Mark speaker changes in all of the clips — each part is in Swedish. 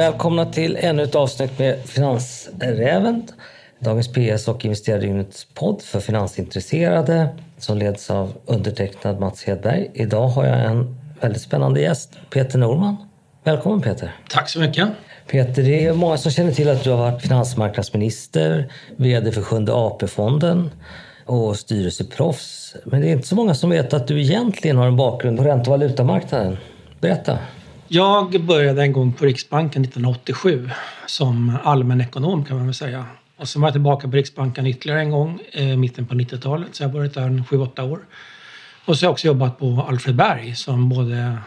Speaker 1: Välkomna till ännu ett avsnitt med Finansräven. Dagens PS och investerardygnets podd för finansintresserade som leds av undertecknad Mats Hedberg. Idag har jag en väldigt spännande gäst, Peter Norman. Välkommen Peter!
Speaker 2: Tack så mycket!
Speaker 1: Peter, det är många som känner till att du har varit finansmarknadsminister, VD för Sjunde AP-fonden och styrelseproffs. Men det är inte så många som vet att du egentligen har en bakgrund på ränte och valutamarknaden. Berätta!
Speaker 2: Jag började en gång på Riksbanken 1987 som allmän ekonom kan man väl säga. Och sen var jag tillbaka på Riksbanken ytterligare en gång i mitten på 90-talet, så jag har varit där 7-8 år. Och så har jag också jobbat på Alfred Berg som både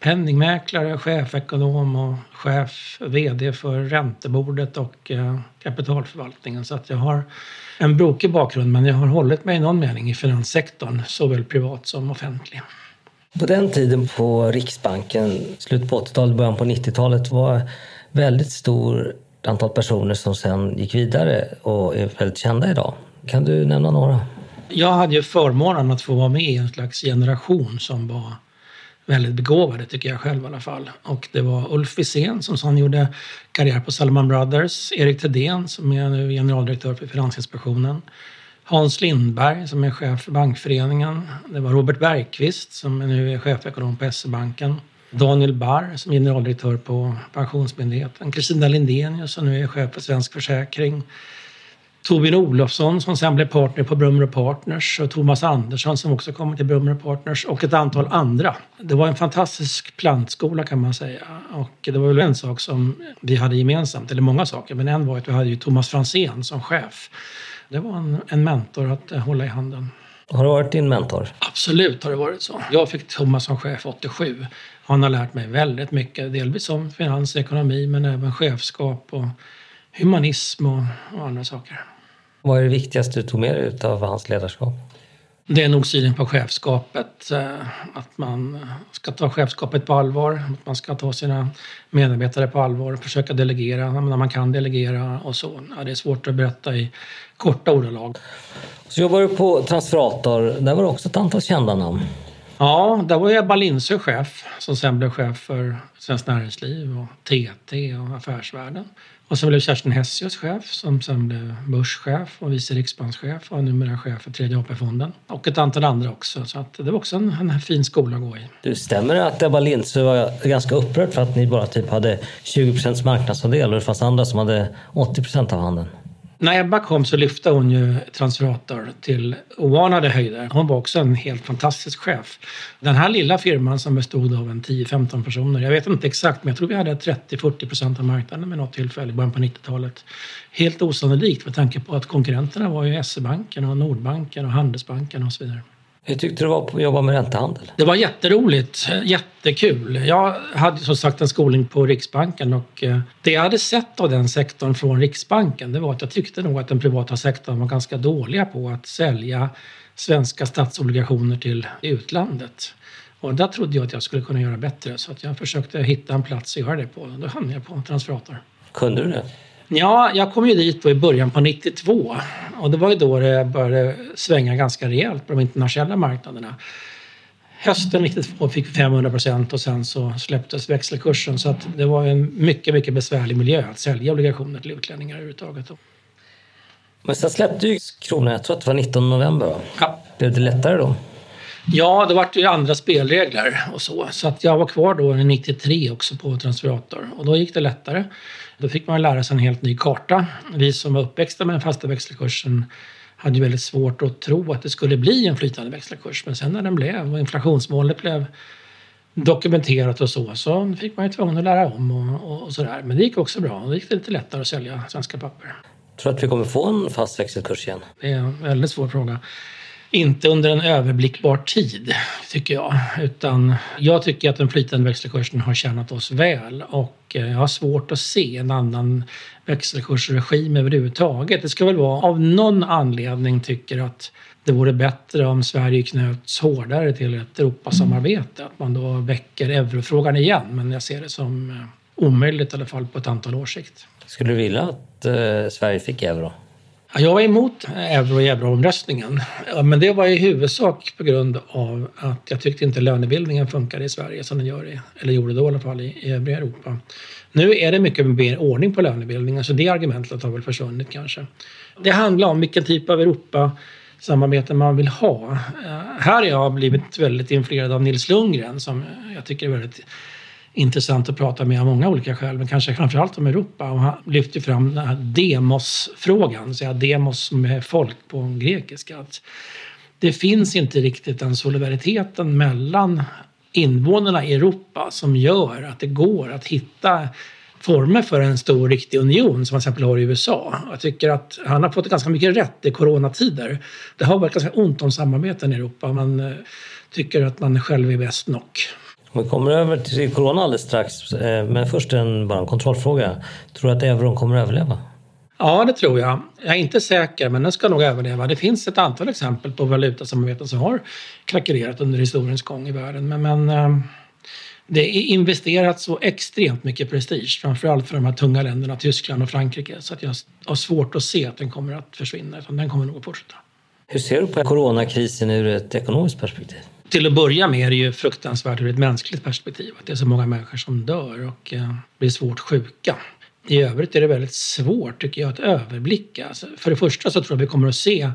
Speaker 2: penningmäklare, chefekonom och chef, VD för räntebordet och eh, kapitalförvaltningen. Så att jag har en brokig bakgrund men jag har hållit mig i någon mening i finanssektorn, såväl privat som offentlig.
Speaker 1: På den tiden på Riksbanken, slutet på 80-talet, början på 90-talet var väldigt stor antal personer som sen gick vidare och är väldigt kända idag. Kan du nämna några?
Speaker 2: Jag hade ju förmånen att få vara med i en slags generation som var väldigt begåvade, tycker jag själv i alla fall. Och det var Ulf Wisén som sen gjorde karriär på Salomon Brothers, Erik Thedéen som är nu generaldirektör för Finansinspektionen, Hans Lindberg som är chef för Bankföreningen. Det var Robert Bergqvist som nu är chefekonom på SE-banken. Daniel Barr som är generaldirektör på Pensionsmyndigheten. Kristina Lindenius som nu är chef för Svensk Försäkring. Torbjörn Olofsson som sen blev partner på Brummer Partners och Thomas Andersson som också kommer till Brummer Partners och ett antal andra. Det var en fantastisk plantskola kan man säga och det var väl en sak som vi hade gemensamt, eller många saker, men en var att vi hade ju Thomas Fransén som chef. Det var en, en mentor att hålla i handen.
Speaker 1: Har det varit din mentor?
Speaker 2: Absolut har det varit så. Jag fick Thomas som chef 87. Han har lärt mig väldigt mycket, delvis om finans och ekonomi men även chefskap och humanism och, och andra saker.
Speaker 1: Vad är det viktigaste du tog med dig av hans ledarskap?
Speaker 2: Det är nog synen på chefskapet. Eh, att man ska ta chefskapet på allvar. Att man ska ta sina medarbetare på allvar och försöka delegera när man kan delegera och så. Ja, det är svårt att berätta i korta ordalag.
Speaker 1: Så jobbar du på Transferator. Där var det också ett antal kända namn.
Speaker 2: Ja, där var Ebba Lindsö chef som sen blev chef för Svenskt Näringsliv och TT och Affärsvärlden. Och sen blev Kerstin Hessius chef som sen blev börschef och vice riksbankschef och numera chef för Tredje AP-fonden. Och ett antal andra också. Så att det var också en, en fin skola att gå i.
Speaker 1: Du, stämmer det att Ebba Lindsö var ganska upprörd för att ni bara typ hade 20 marknadsandel och det fanns andra som hade 80 procent av handeln?
Speaker 2: När Ebba kom så lyfte hon ju Transferator till oanade höjder. Hon var också en helt fantastisk chef. Den här lilla firman som bestod av en 10-15 personer, jag vet inte exakt men jag tror vi hade 30-40 procent av marknaden med något tillfälle i början på 90-talet. Helt osannolikt med tanke på att konkurrenterna var ju SE-banken och Nordbanken och Handelsbanken och så vidare.
Speaker 1: Hur tyckte du var på att jobba med räntehandel?
Speaker 2: Det var jätteroligt, jättekul. Jag hade som sagt en skolning på Riksbanken och eh, det jag hade sett av den sektorn från Riksbanken det var att jag tyckte nog att den privata sektorn var ganska dåliga på att sälja svenska statsobligationer till utlandet. Och där trodde jag att jag skulle kunna göra bättre så att jag försökte hitta en plats att göra det på. Då hamnade jag på Transferator.
Speaker 1: Kunde du det?
Speaker 2: Ja, jag kom ju dit då i början på 92 och det var ju då det började svänga ganska rejält på de internationella marknaderna. Hösten 92 fick vi 500 procent och sen så släpptes växelkursen så att det var en mycket, mycket besvärlig miljö att sälja obligationer till utlänningar överhuvudtaget.
Speaker 1: Men sen släppte ju kronan, jag tror att det var 19 november. Ja. Blev det lättare då?
Speaker 2: Ja, det vart ju andra spelregler och så. Så att jag var kvar då 93 också på Transferator och då gick det lättare. Då fick man lära sig en helt ny karta. Vi som var uppväxta med den fasta växelkursen hade ju väldigt svårt att tro att det skulle bli en flytande växelkurs. Men sen när den blev och inflationsmålet blev dokumenterat och så, så fick man ju tvungen att lära om och, och, och sådär. Men det gick också bra. Då gick det lite lättare att sälja svenska papper.
Speaker 1: Tror du att vi kommer få en fast växelkurs igen?
Speaker 2: Det är en väldigt svår fråga inte under en överblickbar tid, tycker jag. Utan jag tycker att den flytande växelkursen har tjänat oss väl och eh, jag har svårt att se en annan växelkursregim överhuvudtaget. Det ska väl vara av någon anledning tycker att det vore bättre om Sverige knöts hårdare till ett Europasamarbete. Att man då väcker eurofrågan igen. Men jag ser det som eh, omöjligt i alla fall på ett antal års sikt.
Speaker 1: Skulle du vilja att eh, Sverige fick euro?
Speaker 2: Jag var emot euro och euroomröstningen. Eh, men det var i huvudsak på grund av att jag tyckte inte lönebildningen funkade i Sverige som den gör i, eller gjorde då i alla fall, i, övriga Europa. Nu är det mycket mer ordning på lönebildningen så det argumentet har väl försvunnit kanske. Det handlar om vilken typ av Europasamarbete man vill ha. Eh, här har jag blivit väldigt influerad av Nils Lundgren som jag tycker är väldigt intressant att prata med av många olika skäl, men kanske framförallt om Europa. Och han lyfter fram den här demos-frågan, så demos med folk på grekiska. Att det finns inte riktigt den solidariteten mellan invånarna i Europa som gör att det går att hitta former för en stor riktig union som man till exempel har i USA. Jag tycker att han har fått ganska mycket rätt i coronatider. Det har varit ganska ont om samarbeten i Europa. Man eh, tycker att man själv är bäst nog.
Speaker 1: Vi kommer över till corona alldeles strax, eh, men först en, bara en kontrollfråga. Tror du att euron kommer att överleva?
Speaker 2: Ja, det tror jag. Jag är inte säker, men den ska nog överleva. Det finns ett antal exempel på valutasamarbeten som har krackelerat under historiens gång i världen. Men, men eh, det är investerat så extremt mycket prestige, framförallt för de här tunga länderna, Tyskland och Frankrike, så att jag har svårt att se att den kommer att försvinna, utan den kommer nog att fortsätta.
Speaker 1: Hur ser du på coronakrisen ur ett ekonomiskt perspektiv?
Speaker 2: Till att börja med är det ju fruktansvärt ur ett mänskligt perspektiv. Att det är så många människor som dör och eh, blir svårt sjuka. I övrigt är det väldigt svårt tycker jag att överblicka. Alltså, för det första så tror jag vi kommer att se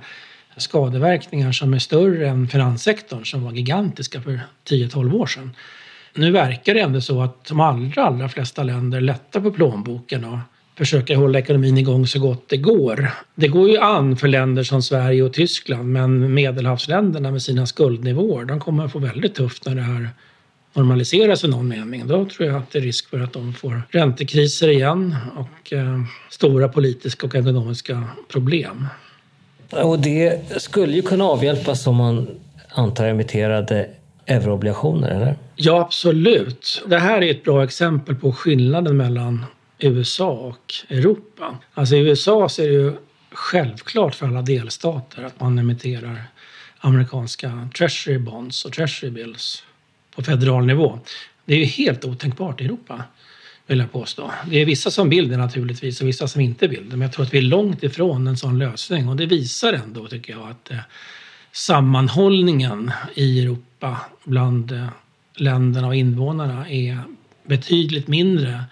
Speaker 2: skadeverkningar som är större än finanssektorn som var gigantiska för 10-12 år sedan. Nu verkar det ändå så att de allra, allra flesta länder lättar på plånboken och försöker hålla ekonomin igång så gott det går. Det går ju an för länder som Sverige och Tyskland men medelhavsländerna med sina skuldnivåer de kommer att få väldigt tufft när det här normaliseras i någon mening. Då tror jag att det är risk för att de får räntekriser igen och eh, stora politiska och ekonomiska problem.
Speaker 1: Och det skulle ju kunna avhjälpas om man antar emitterade euroobligationer, eller?
Speaker 2: Ja, absolut. Det här är ett bra exempel på skillnaden mellan USA och Europa. Alltså i USA så är det ju självklart för alla delstater att man emitterar amerikanska treasury bonds och treasury bills på federal nivå. Det är ju helt otänkbart i Europa, vill jag påstå. Det är vissa som vill det naturligtvis och vissa som inte vill det. Men jag tror att vi är långt ifrån en sån lösning och det visar ändå, tycker jag, att eh, sammanhållningen i Europa bland eh, länderna och invånarna är betydligt mindre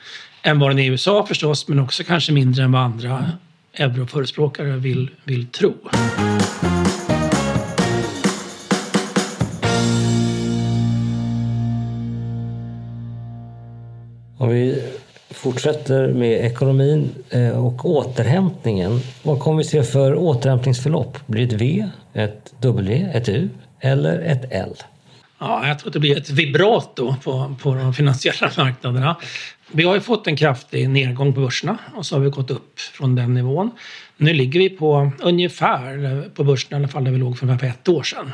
Speaker 2: än vad den är i USA förstås, men också kanske mindre än vad andra euroförespråkare vill, vill tro.
Speaker 1: Om vi fortsätter med ekonomin eh, och återhämtningen. Vad kommer vi se för återhämtningsförlopp? Blir det ett V, ett W, ett U eller ett L?
Speaker 2: Ja, jag tror att det blir ett vibrato på, på de finansiella marknaderna. Vi har ju fått en kraftig nedgång på börserna och så har vi gått upp från den nivån. Nu ligger vi på ungefär, på börsen i alla fall, där vi låg för ungefär ett år sedan.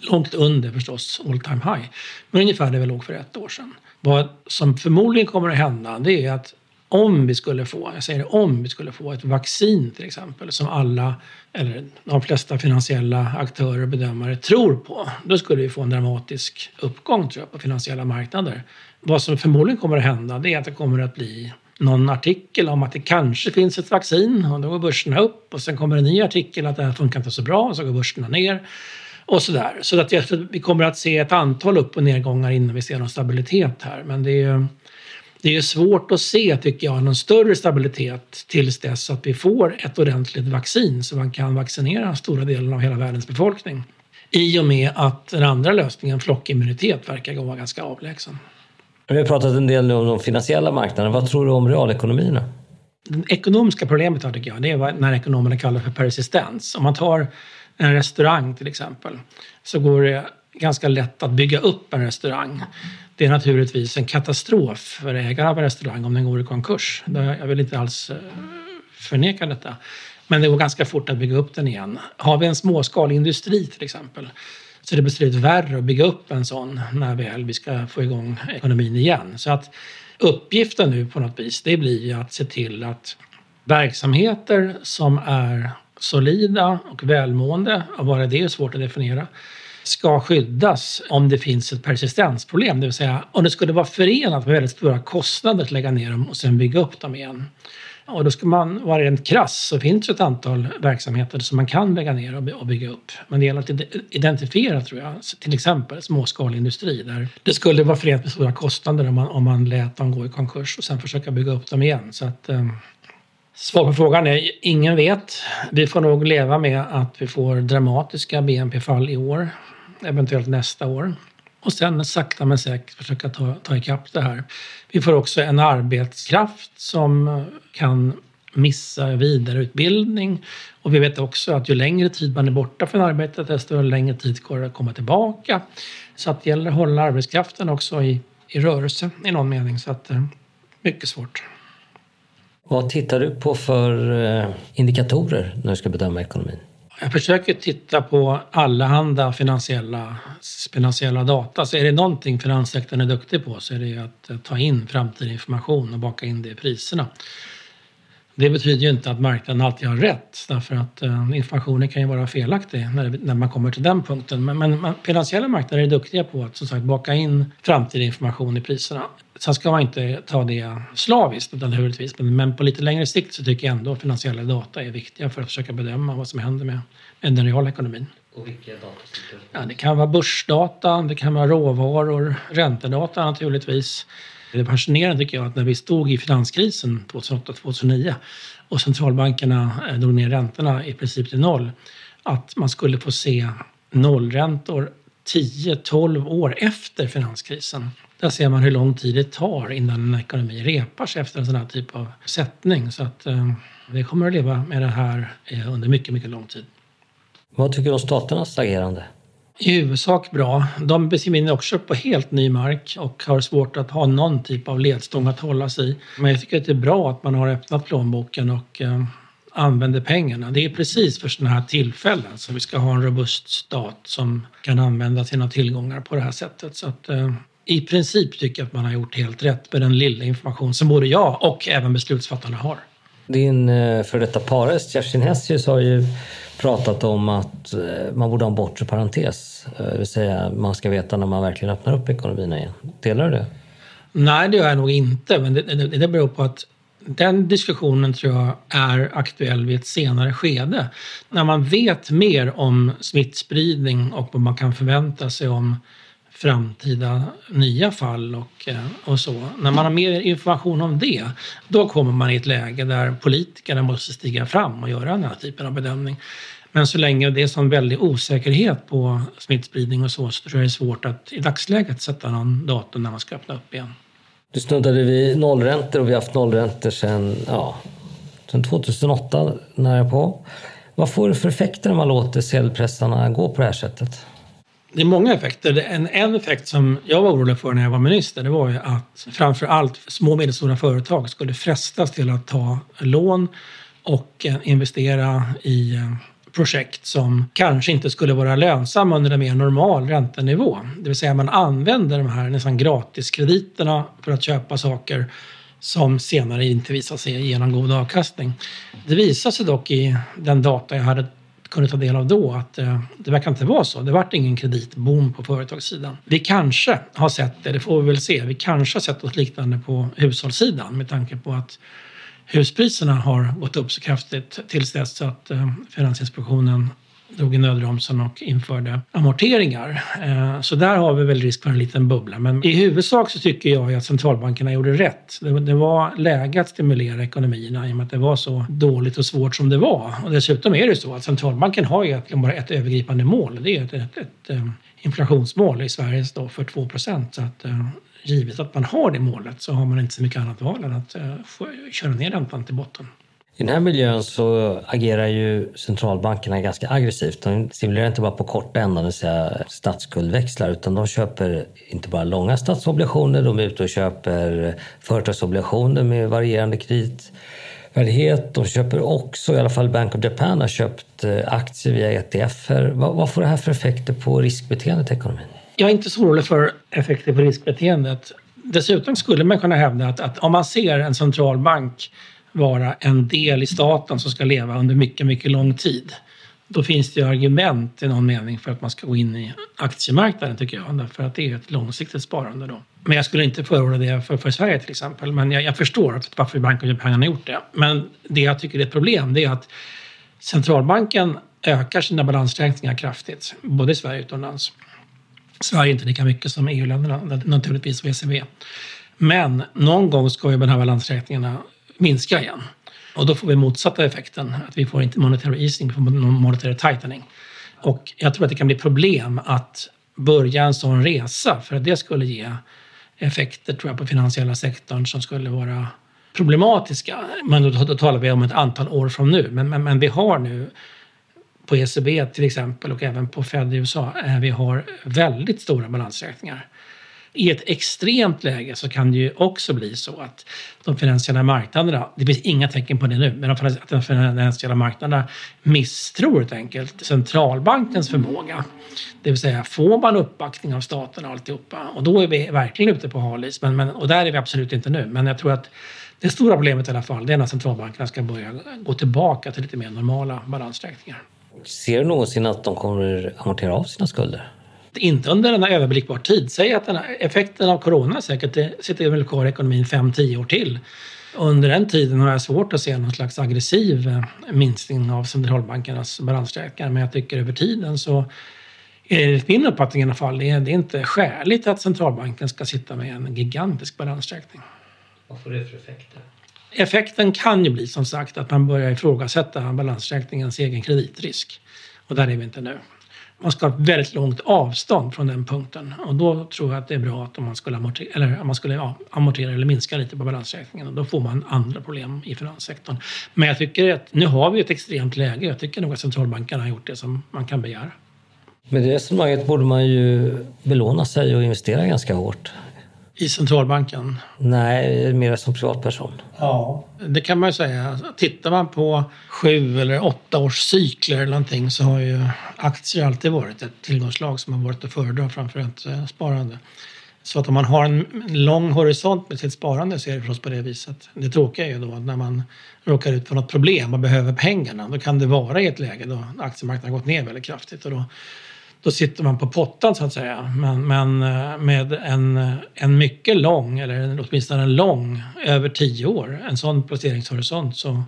Speaker 2: Långt under förstås all time high, men ungefär där vi låg för ett år sedan. Vad som förmodligen kommer att hända det är att om vi skulle få, jag säger om vi skulle få ett vaccin till exempel som alla, eller de flesta finansiella aktörer och bedömare tror på, då skulle vi få en dramatisk uppgång tror jag, på finansiella marknader. Vad som förmodligen kommer att hända det är att det kommer att bli någon artikel om att det kanske finns ett vaccin och då går börserna upp och sen kommer en ny artikel att det här funkar inte så bra och så går börserna ner och sådär. Så att vi kommer att se ett antal upp och nedgångar innan vi ser någon stabilitet här. Men det är, det är svårt att se, tycker jag, någon större stabilitet tills dess att vi får ett ordentligt vaccin så man kan vaccinera stora delen av hela världens befolkning. I och med att den andra lösningen, flockimmunitet, verkar vara ganska avlägsen.
Speaker 1: Vi har pratat en del nu om de finansiella marknaderna. Vad tror du om realekonomierna?
Speaker 2: Det ekonomiska problemet här tycker jag, det är vad när ekonomerna kallar för persistens. Om man tar en restaurang till exempel så går det ganska lätt att bygga upp en restaurang. Det är naturligtvis en katastrof för ägaren av en restaurang om den går i konkurs. Jag vill inte alls eh, förneka detta. Men det går ganska fort att bygga upp den igen. Har vi en småskalig industri till exempel så är det betydligt värre att bygga upp en sån när väl vi ska få igång ekonomin igen. Så att uppgiften nu på något vis det blir att se till att verksamheter som är solida och välmående, och bara det är svårt att definiera, ska skyddas om det finns ett persistensproblem. Det vill säga om det skulle vara förenat med väldigt stora kostnader att lägga ner dem och sen bygga upp dem igen. Och då ska man vara rent krass så finns det ett antal verksamheter som man kan lägga ner och bygga upp. Men det gäller att identifiera, tror jag, till exempel småskalig industri där det skulle vara förenat med stora kostnader om man, om man lät dem gå i konkurs och sen försöka bygga upp dem igen. Så att, eh, Svar på frågan är ingen vet. Vi får nog leva med att vi får dramatiska BNP-fall i år, eventuellt nästa år. Och sen sakta men säkert försöka ta, ta ikapp det här. Vi får också en arbetskraft som kan missa vidareutbildning. Och vi vet också att ju längre tid man är borta från arbetet desto längre tid går det att komma tillbaka. Så att det gäller att hålla arbetskraften också i, i rörelse i någon mening. Så att, är mycket svårt.
Speaker 1: Vad tittar du på för eh, indikatorer när du ska bedöma ekonomin?
Speaker 2: Jag försöker titta på allehanda finansiella, finansiella data. Så är det någonting finanssektorn är duktig på så är det att eh, ta in framtida information och baka in det i priserna. Det betyder ju inte att marknaden alltid har rätt därför att eh, informationen kan ju vara felaktig när, när man kommer till den punkten. Men, men finansiella marknader är duktiga på att som sagt baka in framtida information i priserna. Sen ska man inte ta det slaviskt naturligtvis, men, men på lite längre sikt så tycker jag ändå att finansiella data är viktiga för att försöka bedöma vad som händer med, med den reala ekonomin.
Speaker 1: Och vilka data?
Speaker 2: Ja, det kan vara börsdata, det kan vara råvaror, räntedata naturligtvis. Det är fascinerande tycker jag att när vi stod i finanskrisen 2008-2009 och centralbankerna eh, drog ner räntorna i princip till noll, att man skulle få se nollräntor 10-12 år efter finanskrisen. Där ser man hur lång tid det tar innan en ekonomi repar sig efter en sån här typ av sättning. Så att eh, vi kommer att leva med det här eh, under mycket, mycket lång tid.
Speaker 1: Vad tycker du om staternas agerande?
Speaker 2: I huvudsak bra. De befinner sig också på helt ny mark och har svårt att ha någon typ av ledstång att hålla sig i. Men jag tycker att det är bra att man har öppnat plånboken och eh, använder pengarna. Det är precis för sådana här tillfällen som vi ska ha en robust stat som kan använda sina tillgångar på det här sättet. Så att, eh, i princip tycker jag att man har gjort helt rätt med den lilla information som både jag och även beslutsfattarna har.
Speaker 1: Din eh, för detta parest, Kerstin Hessius, har ju pratat om att eh, man borde ha en bortre parentes. Eh, det vill säga man ska veta när man verkligen öppnar upp ekonomin igen. Delar du det?
Speaker 2: Nej, det gör jag nog inte. Men det, det, det beror på att den diskussionen tror jag är aktuell vid ett senare skede. När man vet mer om smittspridning och vad man kan förvänta sig om framtida nya fall och, eh, och så. När man har mer information om det, då kommer man i ett läge där politikerna måste stiga fram och göra den här typen av bedömning. Men så länge det är sån väldig osäkerhet på smittspridning och så, så tror jag det är svårt att i dagsläget sätta någon datum när man ska öppna upp igen.
Speaker 1: Du snuddade vid nollräntor och vi har haft nollräntor sedan, ja, sedan 2008 nära på. Vad får det för effekter när man låter sedelpressarna gå på det här sättet?
Speaker 2: Det är många effekter. En, en effekt som jag var orolig för när jag var minister det var ju att framför allt små och medelstora företag skulle frestas till att ta lån och eh, investera i eh, projekt som kanske inte skulle vara lönsamma under en mer normal räntenivå. Det vill säga man använder de här nästan gratiskrediterna för att köpa saker som senare inte visar sig ge någon god avkastning. Det visade sig dock i den data jag hade kunde ta del av då att eh, det verkar inte vara så. Det vart ingen kreditboom på företagssidan. Vi kanske har sett det, det får vi väl se. Vi kanske har sett något liknande på hushållssidan med tanke på att huspriserna har gått upp så kraftigt tills dess att eh, Finansinspektionen drog i nödbromsen och införde amorteringar. Eh, så där har vi väl risk för en liten bubbla. Men i huvudsak så tycker jag att centralbankerna gjorde rätt. Det var läge att stimulera ekonomierna i och med att det var så dåligt och svårt som det var. Och dessutom är det så att centralbanken har ju egentligen bara ett övergripande mål. Det är ett, ett, ett eh, inflationsmål i Sverige då för 2 procent. Så att eh, givet att man har det målet så har man inte så mycket annat val än att köra ner räntan till botten.
Speaker 1: I den här miljön så agerar ju centralbankerna ganska aggressivt. De stimulerar inte bara på korta ändan, det vill säga statsskuldväxlar, utan de köper inte bara långa statsobligationer, de är ute och köper företagsobligationer med varierande kreditvärdighet. De köper också, i alla fall Bank of Japan har köpt eh, aktier via ETFer. Vad, vad får det här för effekter på riskbeteendet i ekonomin?
Speaker 2: Jag är inte så orolig för effekter på riskbeteendet. Dessutom skulle man kunna hävda att, att om man ser en centralbank vara en del i staten som ska leva under mycket, mycket lång tid. Då finns det ju argument i någon mening för att man ska gå in i aktiemarknaden tycker jag, för att det är ett långsiktigt sparande då. Men jag skulle inte förorda det för, för Sverige till exempel. Men jag, jag förstår varför Bank of Japan har gjort det. Men det jag tycker är ett problem det är att centralbanken ökar sina balansräkningar kraftigt, både i Sverige och utomlands. Sverige inte lika mycket som EU-länderna naturligtvis och ECB. Men någon gång ska ju de här balansräkningarna minska igen. Och då får vi motsatta effekten, att vi får inte monetary easing, vi får monetary tightening. Och jag tror att det kan bli problem att börja en sån resa för att det skulle ge effekter tror jag, på finansiella sektorn som skulle vara problematiska. Men då, då talar vi om ett antal år från nu. Men, men, men vi har nu på ECB till exempel och även på Fed i USA, eh, vi har väldigt stora balansräkningar. I ett extremt läge så kan det ju också bli så att de finansiella marknaderna, det finns inga tecken på det nu, men att de finansiella marknaderna misstror helt enkelt centralbankens förmåga. Det vill säga, får man uppbackning av staten och alltihopa? Och då är vi verkligen ute på halis, men, men, och där är vi absolut inte nu. Men jag tror att det stora problemet i alla fall, det är när centralbankerna ska börja gå tillbaka till lite mer normala balansräkningar.
Speaker 1: Ser du någonsin att de kommer amortera av sina skulder?
Speaker 2: Inte under en överblickbar tid. Säg att den effekten av corona säkert sitter väl kvar i ekonomin 5-10 år till. Under den tiden har jag svårt att se någon slags aggressiv eh, minskning av centralbankernas balansräkningar. Men jag tycker över tiden så Enligt min uppfattning i alla fall, det är inte skäligt att centralbanken ska sitta med en gigantisk balansräkning.
Speaker 1: Vad får det för effekter?
Speaker 2: Effekten kan ju bli som sagt att man börjar ifrågasätta balansräkningens egen kreditrisk. Och där är vi inte nu. Man ska ha ett väldigt långt avstånd från den punkten och då tror jag att det är bra att om man skulle amortera eller, man skulle, ja, amortera eller minska lite på balansräkningen. Då får man andra problem i finanssektorn. Men jag tycker att nu har vi ett extremt läge. Jag tycker nog att centralbankerna har gjort det som man kan begära.
Speaker 1: Med det resonemanget borde man ju belåna sig och investera ganska hårt.
Speaker 2: I centralbanken?
Speaker 1: Nej, mer som privatperson.
Speaker 2: Ja, det kan man ju säga. Tittar man på sju eller åtta års cykler eller någonting så har ju aktier alltid varit ett tillgångslag som har varit att föredra framför ett eh, sparande. Så att om man har en lång horisont med sitt sparande så är det förstås på det viset. Det tråkiga är ju då att när man råkar ut för något problem och behöver pengarna då kan det vara i ett läge då aktiemarknaden har gått ner väldigt kraftigt och då då sitter man på pottan så att säga. Men, men eh, med en, en mycket lång, eller åtminstone en lång, över tio år, en sån placeringshorisont så,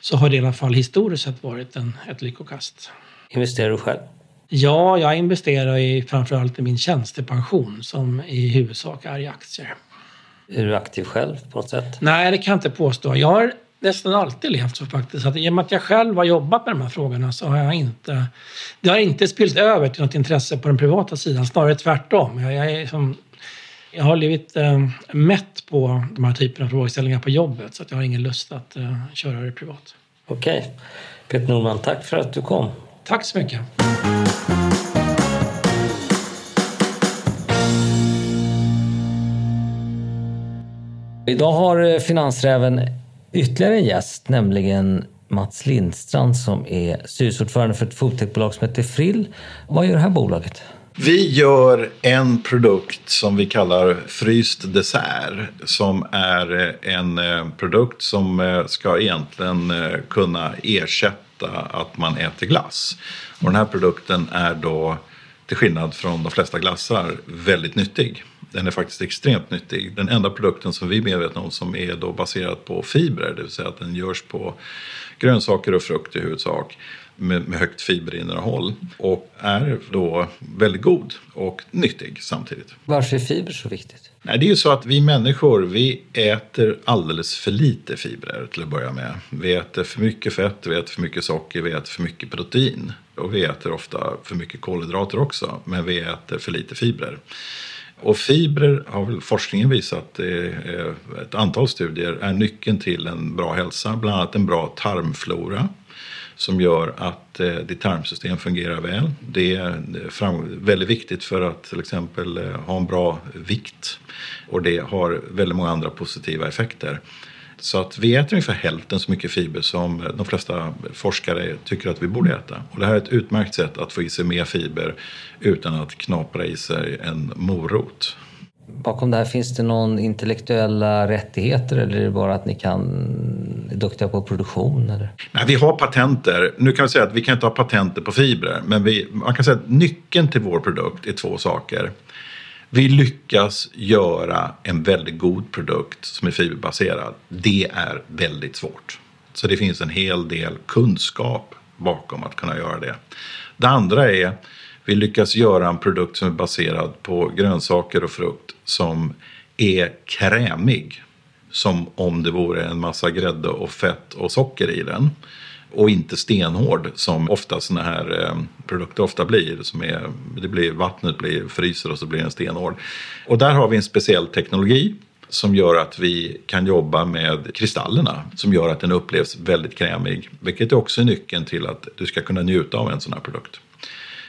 Speaker 2: så har det i alla fall historiskt sett varit en, ett lyckokast.
Speaker 1: Investerar du själv?
Speaker 2: Ja, jag investerar i framförallt i min tjänstepension som i huvudsak är i aktier.
Speaker 1: Är du aktiv själv på något sätt?
Speaker 2: Nej, det kan jag inte påstå. Jag har nästan alltid levt så faktiskt. Att I och med att jag själv har jobbat med de här frågorna så har jag inte... Det har inte spillt över till något intresse på den privata sidan, snarare tvärtom. Jag, jag, som, jag har blivit eh, mätt på de här typerna av frågeställningar på jobbet så att jag har ingen lust att eh, köra det privat.
Speaker 1: Okej. Peter Norman, tack för att du kom.
Speaker 2: Tack så mycket.
Speaker 1: Idag har eh, Finansräven ytterligare en gäst, nämligen Mats Lindstrand som är styrelseordförande för ett foodtechbolag som heter Frill. Vad gör det här bolaget?
Speaker 3: Vi gör en produkt som vi kallar fryst dessert som är eh, en eh, produkt som eh, ska egentligen kunna ersätta att man äter glass. Och den här produkten är då till skillnad från de flesta glassar väldigt nyttig. Den är faktiskt extremt nyttig. Den enda produkten som vi är medvetna om som är då baserad på fibrer, det vill säga att den görs på grönsaker och frukt i huvudsak med, med högt fiberinnehåll och är då väldigt god och nyttig samtidigt.
Speaker 1: Varför är fiber så viktigt?
Speaker 3: Nej, det är ju så att vi människor vi äter alldeles för lite fibrer till att börja med. Vi äter för mycket fett, vi äter för mycket socker, vi äter för mycket protein. Och vi äter ofta för mycket kolhydrater också, men vi äter för lite fibrer. Och fibrer har väl forskningen visat, ett antal studier, är nyckeln till en bra hälsa. Bland annat en bra tarmflora som gör att eh, ditt tarmsystem fungerar väl. Det är väldigt viktigt för att till exempel eh, ha en bra vikt och det har väldigt många andra positiva effekter. Så att vi äter ungefär hälften så mycket fiber som de flesta forskare tycker att vi borde äta. Och det här är ett utmärkt sätt att få i sig mer fiber utan att knapra i sig en morot.
Speaker 1: Bakom det här finns det någon intellektuella rättigheter eller är det bara att ni kan, är duktiga på produktion? Eller?
Speaker 3: Nej, vi har patenter. Nu kan vi säga att vi kan inte ha patenter på fibrer men vi, man kan säga att nyckeln till vår produkt är två saker. Vi lyckas göra en väldigt god produkt som är fiberbaserad. Det är väldigt svårt. Så det finns en hel del kunskap bakom att kunna göra det. Det andra är vi lyckas göra en produkt som är baserad på grönsaker och frukt som är krämig. Som om det vore en massa grädde och fett och socker i den. Och inte stenhård som ofta såna här eh, produkter ofta blir. Som är, det blir, vattnet blir, fryser och så blir den stenhård. Och där har vi en speciell teknologi som gör att vi kan jobba med kristallerna som gör att den upplevs väldigt krämig. Vilket också är nyckeln till att du ska kunna njuta av en sån här produkt.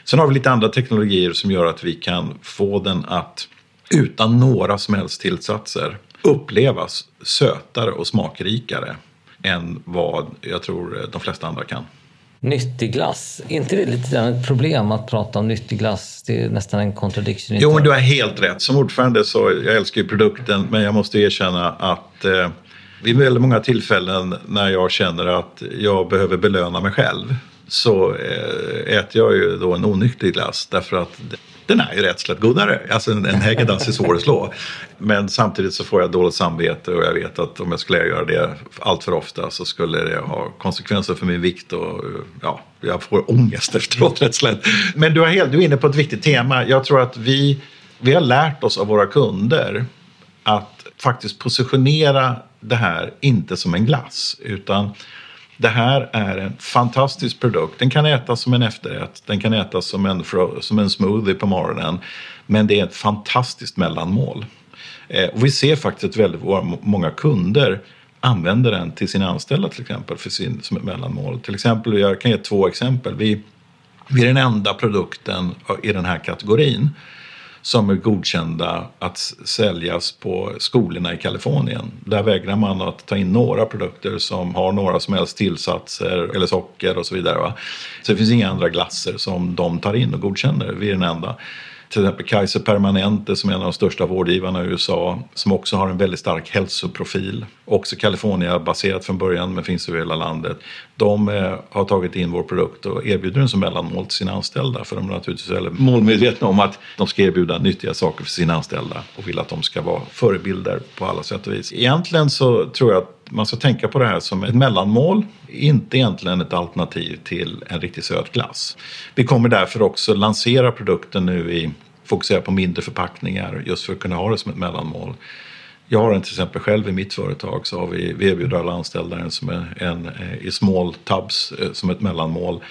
Speaker 3: Sen har vi lite andra teknologier som gör att vi kan få den att utan några som helst tillsatser upplevas sötare och smakrikare än vad jag tror de flesta andra kan.
Speaker 1: Nyttig glass, inte det lite grann ett problem att prata om nyttig glass? Det är nästan en contradiction.
Speaker 3: Jo, men du har helt rätt. Som ordförande så, jag älskar ju produkten, men jag måste erkänna att eh, vid väldigt många tillfällen när jag känner att jag behöver belöna mig själv så eh, äter jag ju då en onyttig glass därför att den är ju rätt slätt godare. Alltså en, en Häagen-Dazs är svår att slå. Men samtidigt så får jag dåligt samvete och jag vet att om jag skulle göra det allt för ofta så skulle det ha konsekvenser för min vikt och ja, jag får ångest efteråt rätt slätt. Men du, har helt, du är inne på ett viktigt tema. Jag tror att vi, vi har lärt oss av våra kunder att faktiskt positionera det här inte som en glass utan det här är en fantastisk produkt. Den kan ätas som en efterrätt, den kan ätas som en, som en smoothie på morgonen. Men det är ett fantastiskt mellanmål. Eh, och vi ser faktiskt att väldigt många kunder använder den till sina anställda till exempel för sin, som ett mellanmål. Till exempel, jag kan ge två exempel. Vi, vi är den enda produkten i den här kategorin som är godkända att säljas på skolorna i Kalifornien. Där vägrar man att ta in några produkter som har några som helst tillsatser eller socker och så vidare. Va? Så det finns inga andra glasser som de tar in och godkänner. Vi är den enda till exempel Kaiser Permanente som är en av de största vårdgivarna i USA som också har en väldigt stark hälsoprofil. Också California-baserat från början men finns över hela landet. De eh, har tagit in vår produkt och erbjuder den som mellanmål till sina anställda för de är naturligtvis väldigt målmedvetna om att de ska erbjuda nyttiga saker för sina anställda och vill att de ska vara förebilder på alla sätt och vis. Egentligen så tror jag att man ska tänka på det här som ett mellanmål, inte egentligen ett alternativ till en riktigt söt glass. Vi kommer därför också lansera produkten nu i, fokusera på mindre förpackningar just för att kunna ha det som ett mellanmål. Jag har den till exempel själv i mitt företag så har vi, vi erbjuder alla anställda en, som en, en i small tubs eh, som ett mellanmål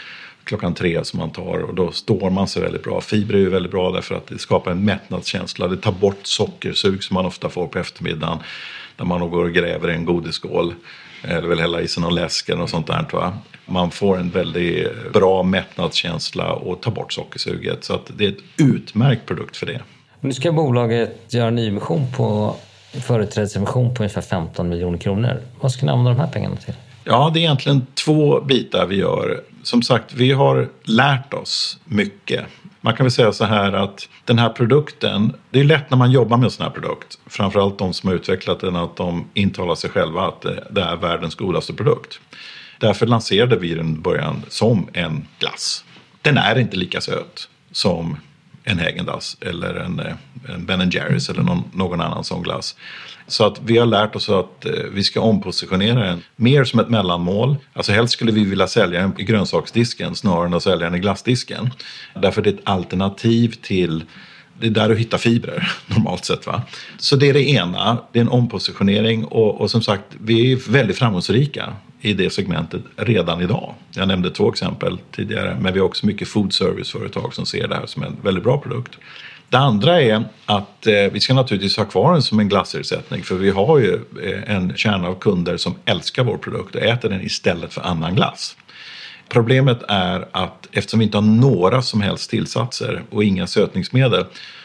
Speaker 3: klockan tre som man tar och då står man sig väldigt bra. Fiber är ju väldigt bra därför att det skapar en mättnadskänsla. Det tar bort sockersug som man ofta får på eftermiddagen när man går och gräver i en godisskål eller vill hälla i sig någon läsk eller något sånt där. Va? Man får en väldigt bra mättnadskänsla och tar bort sockersuget. Så att det är ett utmärkt produkt för det.
Speaker 1: Nu ska bolaget göra nyemission på företrädesemission på ungefär 15 miljoner kronor. Vad ska ni använda de här pengarna till?
Speaker 3: Ja, det är egentligen två bitar vi gör. Som sagt, vi har lärt oss mycket man kan väl säga så här att den här produkten, det är lätt när man jobbar med en sån här produkt, framförallt de som har utvecklat den, att de intalar sig själva att det är världens godaste produkt. Därför lanserade vi den i början som en glass. Den är inte lika söt som en Häagen-Dazs eller en, eh, en Ben Jerrys eller någon, någon annan sån glass. Så att vi har lärt oss att eh, vi ska ompositionera den mer som ett mellanmål. Alltså helst skulle vi vilja sälja den i grönsaksdisken snarare än att sälja den i glassdisken. Därför det är ett alternativ till det är där du hittar fibrer normalt sett. Va? Så det är det ena, det är en ompositionering och, och som sagt vi är väldigt framgångsrika i det segmentet redan idag. Jag nämnde två exempel tidigare men vi har också mycket food service-företag som ser det här som en väldigt bra produkt. Det andra är att eh, vi ska naturligtvis ha kvar den som en glassersättning för vi har ju eh, en kärna av kunder som älskar vår produkt och äter den istället för annan glass. Problemet är att eftersom vi inte har några som helst tillsatser och inga sötningsmedel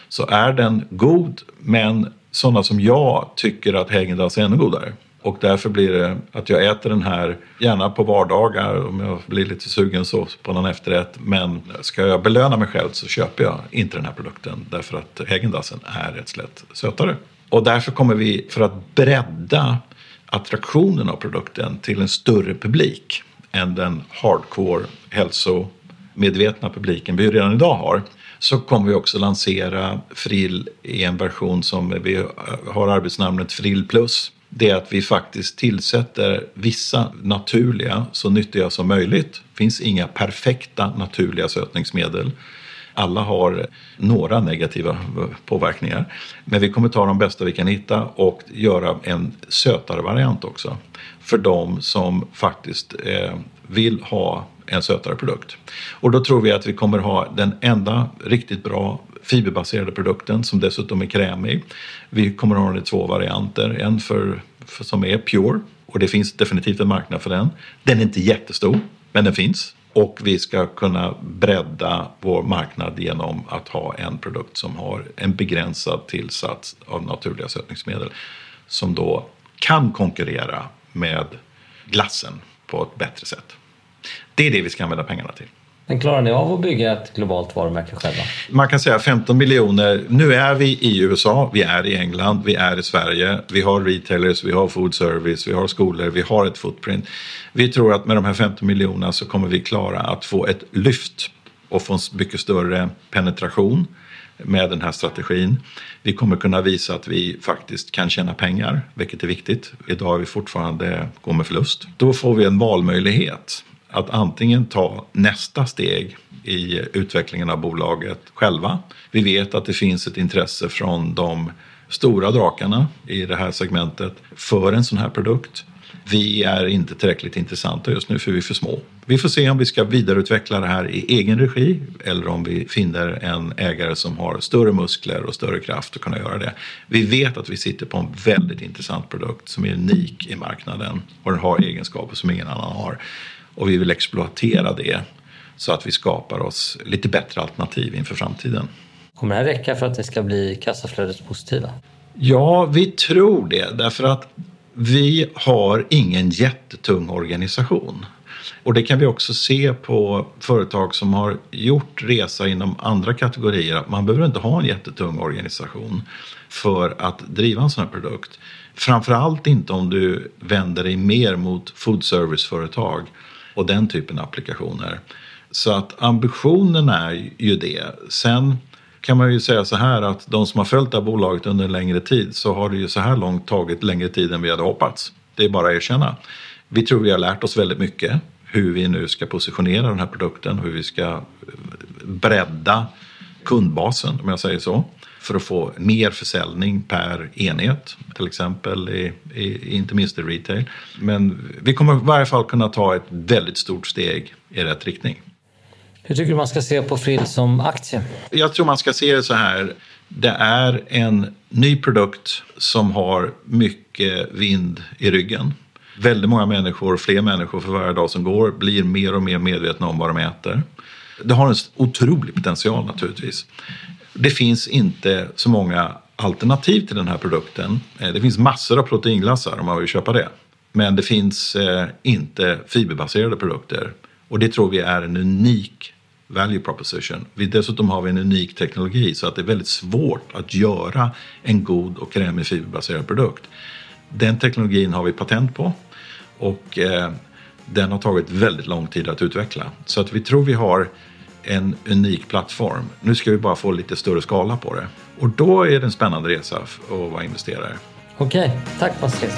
Speaker 3: så är den god men sådana som jag tycker att Häagen-Dazs är ännu godare. Och därför blir det att jag äter den här, gärna på vardagar om jag blir lite sugen så på någon efterrätt. Men ska jag belöna mig själv så köper jag inte den här produkten därför att häggendassen är rätt slätt sötare. Och därför kommer vi, för att bredda attraktionen av produkten till en större publik än den hardcore hälsomedvetna publiken vi redan idag har så kommer vi också lansera Frill i en version som vi har arbetsnamnet Frill Plus. Det är att vi faktiskt tillsätter vissa naturliga, så nyttiga som möjligt. Det finns inga perfekta naturliga sötningsmedel. Alla har några negativa påverkningar. Men vi kommer ta de bästa vi kan hitta och göra en sötare variant också. För de som faktiskt eh, vill ha en sötare produkt. Och då tror vi att vi kommer ha den enda riktigt bra fiberbaserade produkten som dessutom är krämig. Vi kommer ha den i två varianter. En för, för, som är pure och det finns definitivt en marknad för den. Den är inte jättestor, men den finns. Och vi ska kunna bredda vår marknad genom att ha en produkt som har en begränsad tillsats av naturliga sötningsmedel som då kan konkurrera med glassen på ett bättre sätt. Det är det vi ska använda pengarna till.
Speaker 1: Men klarar ni av att bygga ett globalt varumärke själva?
Speaker 3: Man kan säga 15 miljoner. Nu är vi i USA, vi är i England, vi är i Sverige. Vi har retailers, vi har food service, vi har skolor, vi har ett footprint. Vi tror att med de här 15 miljonerna så kommer vi klara att få ett lyft och få en mycket större penetration med den här strategin. Vi kommer kunna visa att vi faktiskt kan tjäna pengar, vilket är viktigt. Idag är vi fortfarande går med förlust. Då får vi en valmöjlighet att antingen ta nästa steg i utvecklingen av bolaget själva. Vi vet att det finns ett intresse från de stora drakarna i det här segmentet för en sån här produkt. Vi är inte tillräckligt intressanta just nu för vi är för små. Vi får se om vi ska vidareutveckla det här i egen regi eller om vi finner en ägare som har större muskler och större kraft att kunna göra det. Vi vet att vi sitter på en väldigt intressant produkt som är unik i marknaden och den har egenskaper som ingen annan har. Och vi vill exploatera det så att vi skapar oss lite bättre alternativ inför framtiden.
Speaker 1: Kommer det här räcka för att det ska bli kassaflödespositiva?
Speaker 3: Ja, vi tror det därför att vi har ingen jättetung organisation. Och det kan vi också se på företag som har gjort resa inom andra kategorier. Man behöver inte ha en jättetung organisation för att driva en sån här produkt. Framförallt inte om du vänder dig mer mot food service-företag och den typen av applikationer. Så att ambitionen är ju det. Sen kan man ju säga så här att de som har följt det här bolaget under en längre tid så har det ju så här långt tagit längre tid än vi hade hoppats. Det är bara att erkänna. Vi tror vi har lärt oss väldigt mycket hur vi nu ska positionera den här produkten, hur vi ska bredda kundbasen om jag säger så för att få mer försäljning per enhet, till exempel, i, i, inte minst i retail. Men vi kommer i varje fall kunna ta ett väldigt stort steg i rätt riktning.
Speaker 1: Hur tycker du man ska se på Frill som aktie?
Speaker 3: Jag tror man ska se det så här. Det är en ny produkt som har mycket vind i ryggen. Väldigt många människor, fler människor för varje dag som går, blir mer och mer medvetna om vad de äter. Det har en otrolig potential naturligtvis. Det finns inte så många alternativ till den här produkten. Eh, det finns massor av proteinglassar om man vill köpa det. Men det finns eh, inte fiberbaserade produkter. Och det tror vi är en unik value proposition. dessutom har vi en unik teknologi så att det är väldigt svårt att göra en god och krämig fiberbaserad produkt. Den teknologin har vi patent på och eh, den har tagit väldigt lång tid att utveckla. Så att vi tror vi har en unik plattform. Nu ska vi bara få lite större skala på det. Och då är det en spännande resa att vara investerare.
Speaker 1: Okej, tack Patrik.